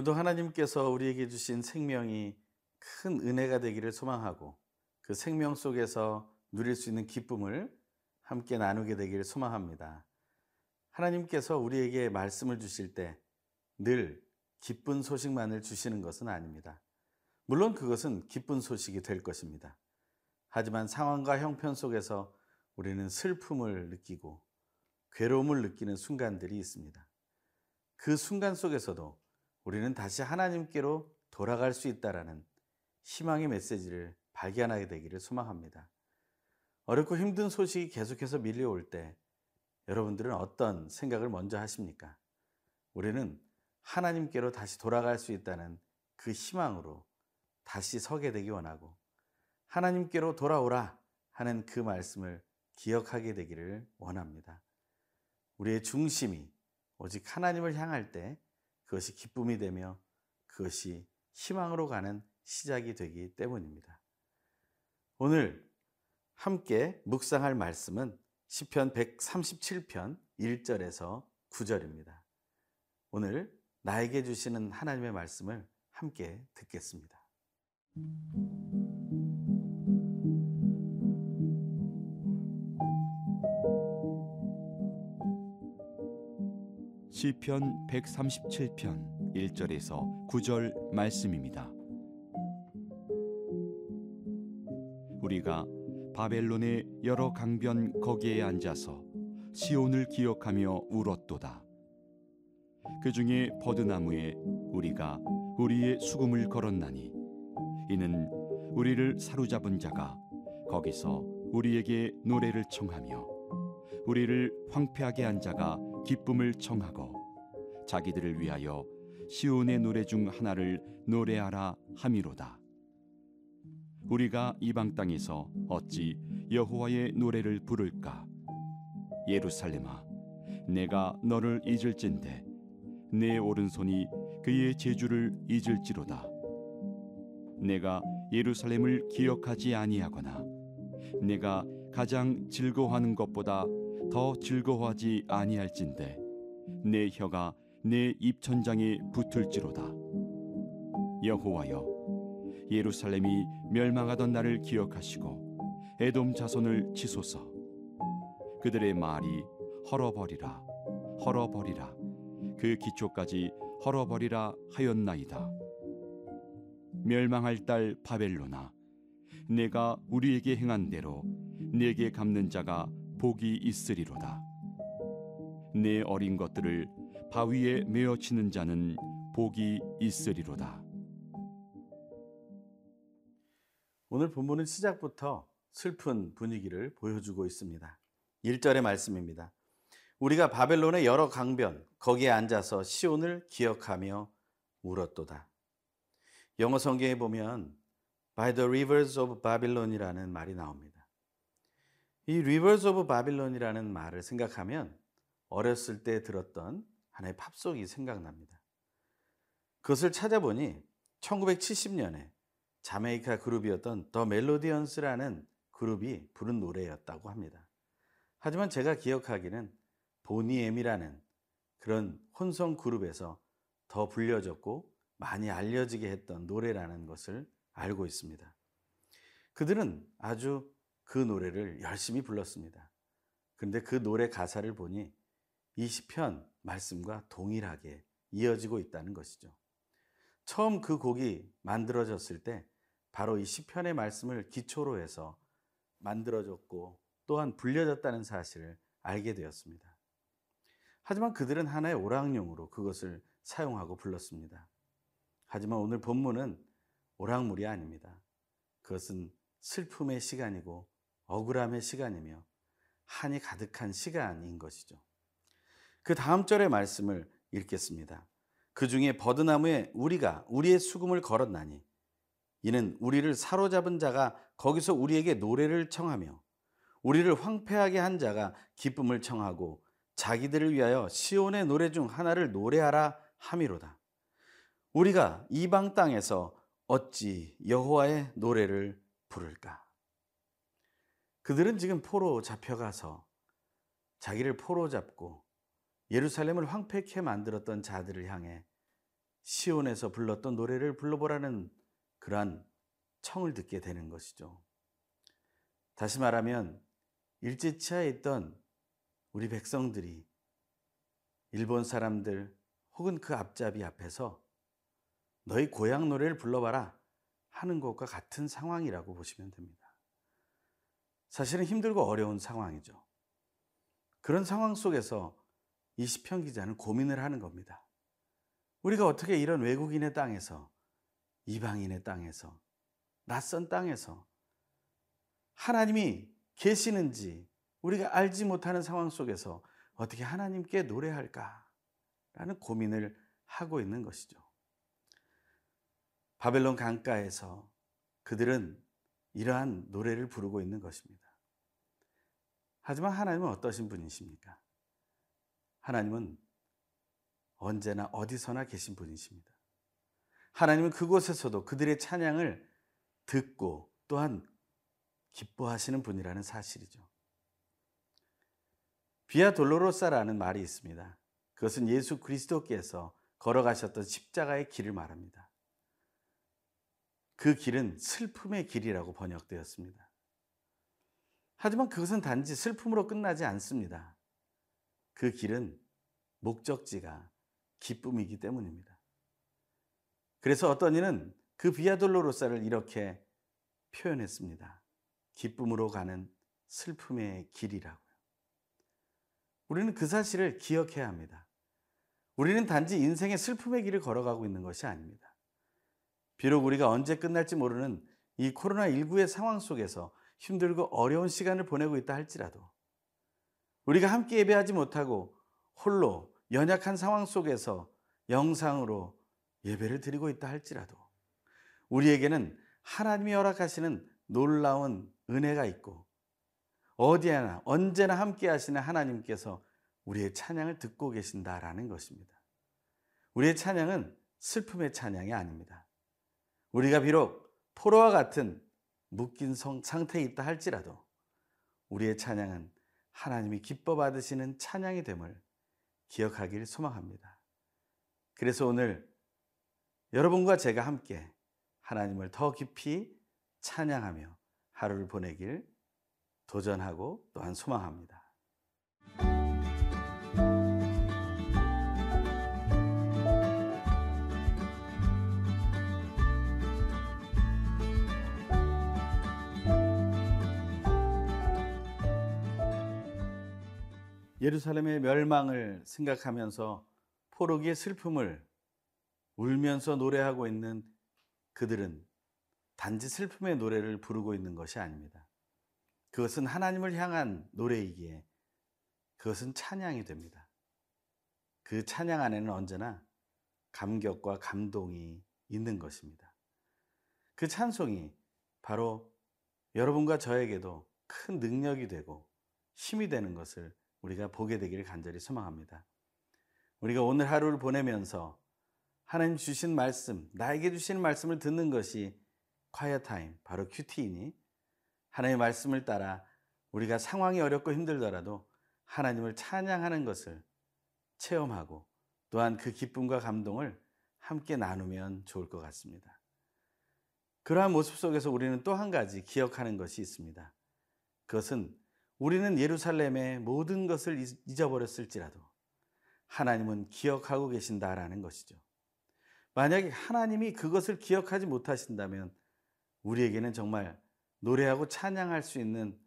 오늘도 하나님께서 우리에게 주신 생명이 큰 은혜가 되기를 소망하고 그 생명 속에서 누릴 수 있는 기쁨을 함께 나누게 되기를 소망합니다. 하나님께서 우리에게 말씀을 주실 때 늘 기쁜 소식만을 주시는 것은 아닙니다. 물론 그것은 기쁜 소식이 될 것입니다. 하지만 상황과 형편 속에서 우리는 슬픔을 느끼고 괴로움을 느끼는 순간들이 있습니다. 그 순간 속에서도 우리는 다시 하나님께로 돌아갈 수 있다라는 희망의 메시지를 발견하게 되기를 소망합니다. 어렵고 힘든 소식이 계속해서 밀려올 때 여러분들은 어떤 생각을 먼저 하십니까? 우리는 하나님께로 다시 돌아갈 수 있다는 그 희망으로 다시 서게 되기 원하고 하나님께로 돌아오라 하는 그 말씀을 기억하게 되기를 원합니다. 우리의 중심이 오직 하나님을 향할 때 그것이 기쁨이 되며 그것이 희망으로 가는 시작이 되기 때문입니다. 오늘 함께 묵상할 말씀은 시편 137편 1절에서 9절입니다. 오늘 나에게 주시는 하나님의 말씀을 함께 듣겠습니다. 시편 137편 1절에서 9절 말씀입니다. 우리가 바벨론의 여러 강변 거기에 앉아서 시온을 기억하며 울었도다. 그 중에 버드나무에 우리가 우리의 수금을 걸었나니 이는 우리를 사로잡은 자가 거기서 우리에게 노래를 청하며 우리를 황폐하게 한 자가 기쁨을 청하고 자기들을 위하여 시온의 노래 중 하나를 노래하라 함이로다. 우리가 이방 땅에서 어찌 여호와의 노래를 부를까? 예루살렘아, 내가 너를 잊을진데 내 오른손이 그의 제주를 잊을지로다. 내가 예루살렘을 기억하지 아니하거나 내가 가장 즐거워하는 것보다 더 즐거워하지 아니할진대 내 혀가 내 입천장에 붙을지로다. 여호와여, 예루살렘이 멸망하던 날을 기억하시고 에돔 자손을 치소서. 그들의 말이 헐어버리라, 헐어버리라. 그 기초까지 헐어버리라 하였나이다. 멸망할 딸 바벨로나, 내가 우리에게 행한 대로 내게 갚는 자가 복이 있으리로다. 내 어린 것들을 바위에 메어치는 자는 복이 있으리로다. 오늘 본문은 시작부터 슬픈 분위기를 보여주고 있습니다. 1절의 말씀입니다. 우리가 바벨론의 여러 강변 거기에 앉아서 시온을 기억하며 울었도다. 영어 성경에 보면 by the rivers of Babylon이라는 말이 나옵니다. 이 rivers of Babylon이라는 말을 생각하면 어렸을 때 들었던 하나의 팝송이 생각납니다. 그것을 찾아보니 1970년에 자메이카 그룹이었던 더 멜로디언스라는 그룹이 부른 노래였다고 합니다. 하지만 제가 기억하기는 보니엠이라는 그런 혼성 그룹에서 더 불려졌고 많이 알려지게 했던 노래라는 것을 알고 있습니다. 그들은 아주 그 노래를 열심히 불렀습니다. 그런데 그 노래 가사를 보니 이 시편 말씀과 동일하게 이어지고 있다는 것이죠. 처음 그 곡이 만들어졌을 때 바로 이 시편의 말씀을 기초로 해서 만들어졌고 또한 불려졌다는 사실을 알게 되었습니다. 하지만 그들은 하나의 오락용으로 그것을 사용하고 불렀습니다. 하지만 오늘 본문은 오락물이 아닙니다. 그것은 슬픔의 시간이고 억울함의 시간이며 한이 가득한 시간인 것이죠. 그 다음 절의 말씀을 읽겠습니다. 그 중에 버드나무에 우리가 우리의 수금을 걸었나니 이는 우리를 사로잡은 자가 거기서 우리에게 노래를 청하며 우리를 황폐하게 한 자가 기쁨을 청하고 자기들을 위하여 시온의 노래 중 하나를 노래하라 함이로다. 우리가 이방 땅에서 어찌 여호와의 노래를 부를까? 그들은 지금 포로 잡혀가서 자기를 포로 잡고 예루살렘을 황폐케 만들었던 자들을 향해 시온에서 불렀던 노래를 불러보라는 그러한 청을 듣게 되는 것이죠. 다시 말하면 일제치하에 있던 우리 백성들이 일본 사람들 혹은 그 앞잡이 앞에서 너희 고향 노래를 불러봐라 하는 것과 같은 상황이라고 보시면 됩니다. 사실은 힘들고 어려운 상황이죠. 그런 상황 속에서 이 시편 기자는 고민을 하는 겁니다. 우리가 어떻게 이런 외국인의 땅에서 이방인의 땅에서 낯선 땅에서 하나님이 계시는지 우리가 알지 못하는 상황 속에서 어떻게 하나님께 노래할까? 라는 고민을 하고 있는 것이죠. 바벨론 강가에서 그들은 이러한 노래를 부르고 있는 것입니다. 하지만 하나님은 어떠신 분이십니까? 하나님은 언제나 어디서나 계신 분이십니다. 하나님은 그곳에서도 그들의 찬양을 듣고 또한 기뻐하시는 분이라는 사실이죠. 비아 돌로로사라는 말이 있습니다. 그것은 예수 그리스도께서 걸어가셨던 십자가의 길을 말합니다. 그 길은 슬픔의 길이라고 번역되었습니다. 하지만 그것은 단지 슬픔으로 끝나지 않습니다. 그 길은 목적지가 기쁨이기 때문입니다. 그래서 어떤 이는 그 비아돌로로사를 이렇게 표현했습니다. 기쁨으로 가는 슬픔의 길이라고요. 우리는 그 사실을 기억해야 합니다. 우리는 단지 인생의 슬픔의 길을 걸어가고 있는 것이 아닙니다. 비록 우리가 언제 끝날지 모르는 이 코로나19의 상황 속에서 힘들고 어려운 시간을 보내고 있다 할지라도 우리가 함께 예배하지 못하고 홀로 연약한 상황 속에서 영상으로 예배를 드리고 있다 할지라도 우리에게는 하나님이 허락하시는 놀라운 은혜가 있고 어디에나 언제나 함께 하시는 하나님께서 우리의 찬양을 듣고 계신다라는 것입니다. 우리의 찬양은 슬픔의 찬양이 아닙니다. 우리가 비록 포로와 같은 묶인 상태에 있다 할지라도 우리의 찬양은 하나님이 기뻐 받으시는 찬양이 됨을 기억하길 소망합니다. 그래서 오늘 여러분과 제가 함께 하나님을 더 깊이 찬양하며 하루를 보내길 도전하고 또한 소망합니다. 예루살렘의 멸망을 생각하면서 포로기의 슬픔을 울면서 노래하고 있는 그들은 단지 슬픔의 노래를 부르고 있는 것이 아닙니다. 그것은 하나님을 향한 노래이기에 그것은 찬양이 됩니다. 그 찬양 안에는 언제나 감격과 감동이 있는 것입니다. 그 찬송이 바로 여러분과 저에게도 큰 능력이 되고 힘이 되는 것을 우리가 보게 되기를 간절히 소망합니다. 우리가 오늘 하루를 보내면서 하나님 주신 말씀, 나에게 주신 말씀을 듣는 것이 콰이어 타임, 바로 큐티이니 하나님의 말씀을 따라 우리가 상황이 어렵고 힘들더라도 하나님을 찬양하는 것을 체험하고 또한 그 기쁨과 감동을 함께 나누면 좋을 것 같습니다. 그러한 모습 속에서 우리는 또 한 가지 기억하는 것이 있습니다. 그것은 우리는 예루살렘의 모든 것을 잊어버렸을지라도 하나님은 기억하고 계신다라는 것이죠. 만약에 하나님이 그것을 기억하지 못하신다면 우리에게는 정말 노래하고 찬양할 수 있는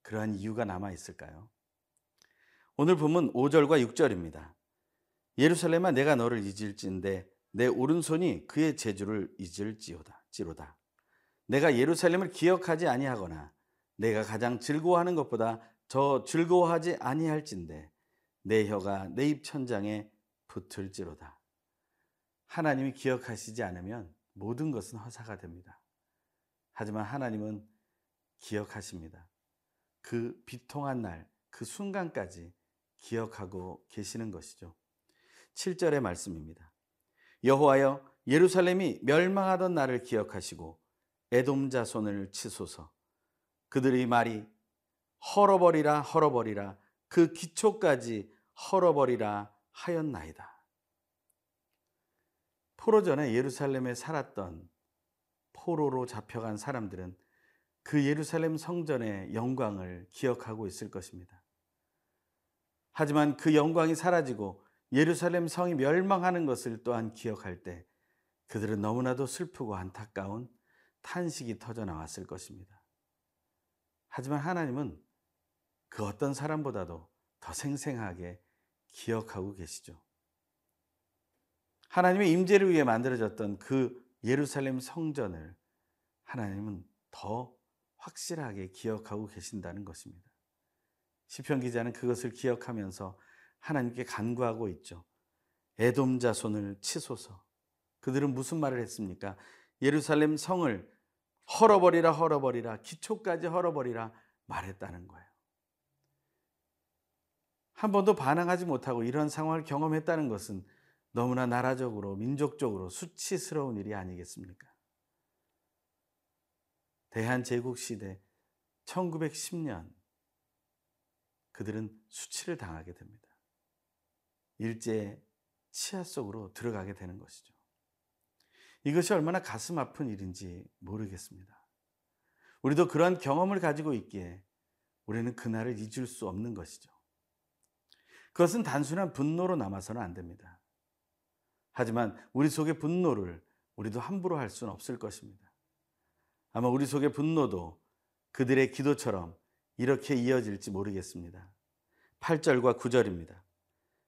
그러한 이유가 남아 있을까요? 오늘 본문 5절과 6절입니다. 예루살렘아 내가 너를 잊을진데 내 오른손이 그의 제주를 잊을지로다. 지로다. 내가 예루살렘을 기억하지 아니하거나 내가 가장 즐거워하는 것보다 더 즐거워하지 아니할진데 내 혀가 내 입 천장에 붙을지로다. 하나님이 기억하시지 않으면 모든 것은 허사가 됩니다. 하지만 하나님은 기억하십니다. 그 비통한 날, 그 순간까지 기억하고 계시는 것이죠. 7절의 말씀입니다. 여호와여 예루살렘이 멸망하던 날을 기억하시고 에돔 자손을 치소서. 그들의 말이 헐어버리라 헐어버리라 그 기초까지 헐어버리라 하였나이다. 포로 전에 예루살렘에 살았던 포로로 잡혀간 사람들은 그 예루살렘 성전의 영광을 기억하고 있을 것입니다. 하지만 그 영광이 사라지고 예루살렘 성이 멸망하는 것을 또한 기억할 때 그들은 너무나도 슬프고 안타까운 탄식이 터져 나왔을 것입니다. 하지만 하나님은 그 어떤 사람보다도 더 생생하게 기억하고 계시죠. 하나님의 임재를 위해 만들어졌던 그 예루살렘 성전을 하나님은 더 확실하게 기억하고 계신다는 것입니다. 시편 기자는 그것을 기억하면서 하나님께 간구하고 있죠. 에돔 자손을 치소서. 그들은 무슨 말을 했습니까? 예루살렘 성을 헐어버리라 헐어버리라 기초까지 헐어버리라 말했다는 거예요. 한 번도 반항하지 못하고 이런 상황을 경험했다는 것은 너무나 나라적으로 민족적으로 수치스러운 일이 아니겠습니까? 대한제국 시대 1910년 그들은 수치를 당하게 됩니다. 일제 치하 속으로 들어가게 되는 것이죠. 이것이 얼마나 가슴 아픈 일인지 모르겠습니다. 우리도 그러한 경험을 가지고 있기에 우리는 그날을 잊을 수 없는 것이죠. 그것은 단순한 분노로 남아서는 안 됩니다. 하지만 우리 속의 분노를 우리도 함부로 할 수는 없을 것입니다. 아마 우리 속의 분노도 그들의 기도처럼 이렇게 이어질지 모르겠습니다. 8절과 9절입니다.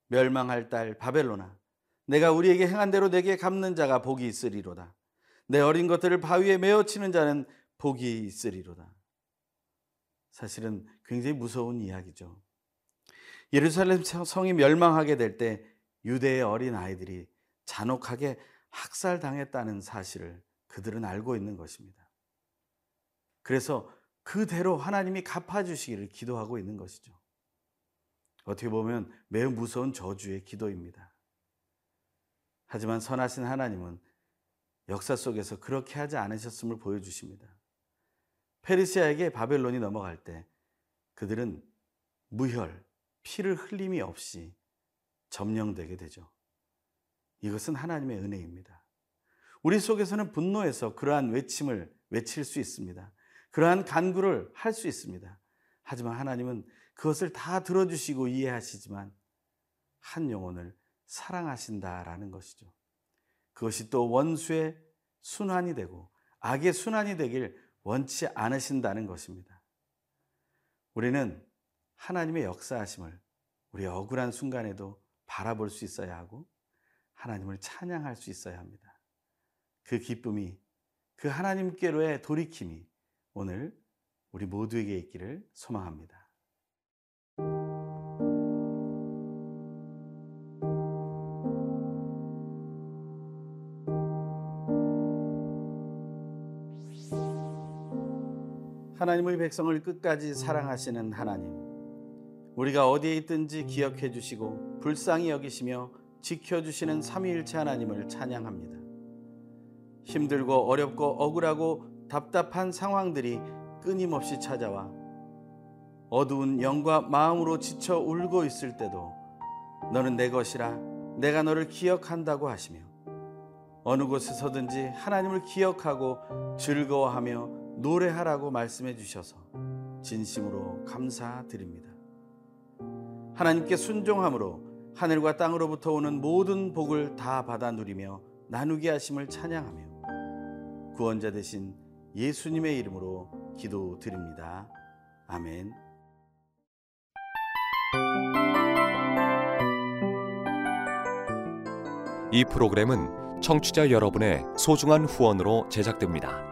멸망할 딸 바벨로나 내가 우리에게 행한 대로 내게 갚는 자가 복이 있으리로다. 내 어린 것들을 바위에 메어 치는 자는 복이 있으리로다. 사실은 굉장히 무서운 이야기죠. 예루살렘 성이 멸망하게 될 때 유대의 어린 아이들이 잔혹하게 학살당했다는 사실을 그들은 알고 있는 것입니다. 그래서 그대로 하나님이 갚아주시기를 기도하고 있는 것이죠. 어떻게 보면 매우 무서운 저주의 기도입니다. 하지만 선하신 하나님은 역사 속에서 그렇게 하지 않으셨음을 보여주십니다. 페르시아에게 바벨론이 넘어갈 때 그들은 무혈, 피를 흘림이 없이 점령되게 되죠. 이것은 하나님의 은혜입니다. 우리 속에서는 분노해서 그러한 외침을 외칠 수 있습니다. 그러한 간구를 할 수 있습니다. 하지만 하나님은 그것을 다 들어주시고 이해하시지만 한 영혼을 사랑하신다라는 것이죠. 그것이 또 원수의 순환이 되고 악의 순환이 되길 원치 않으신다는 것입니다. 우리는 하나님의 역사하심을 우리 억울한 순간에도 바라볼 수 있어야 하고 하나님을 찬양할 수 있어야 합니다. 그 기쁨이 그 하나님께로의 돌이킴이 오늘 우리 모두에게 있기를 소망합니다. 하나님의 백성을 끝까지 사랑하시는 하나님. 우리가 어디에 있든지 기억해 주시고 불쌍히 여기시며 지켜주시는 삼위일체 하나님을 찬양합니다. 힘들고 어렵고 억울하고 답답한 상황들이 끊임없이 찾아와 어두운 영과 마음으로 지쳐 울고 있을 때도 너는 내 것이라 내가 너를 기억한다고 하시며 어느 곳에서든지 하나님을 기억하고 즐거워하며 노래하라고 말씀해 주셔서 진심으로 감사드립니다. 하나님께 순종함으로 하늘과 땅으로부터 오는 모든 복을 다 받아 누리며 나누게 하심을 찬양하며 구원자 되신 예수님의 이름으로 기도드립니다. 아멘. 이 프로그램은 청취자 여러분의 소중한 후원으로 제작됩니다.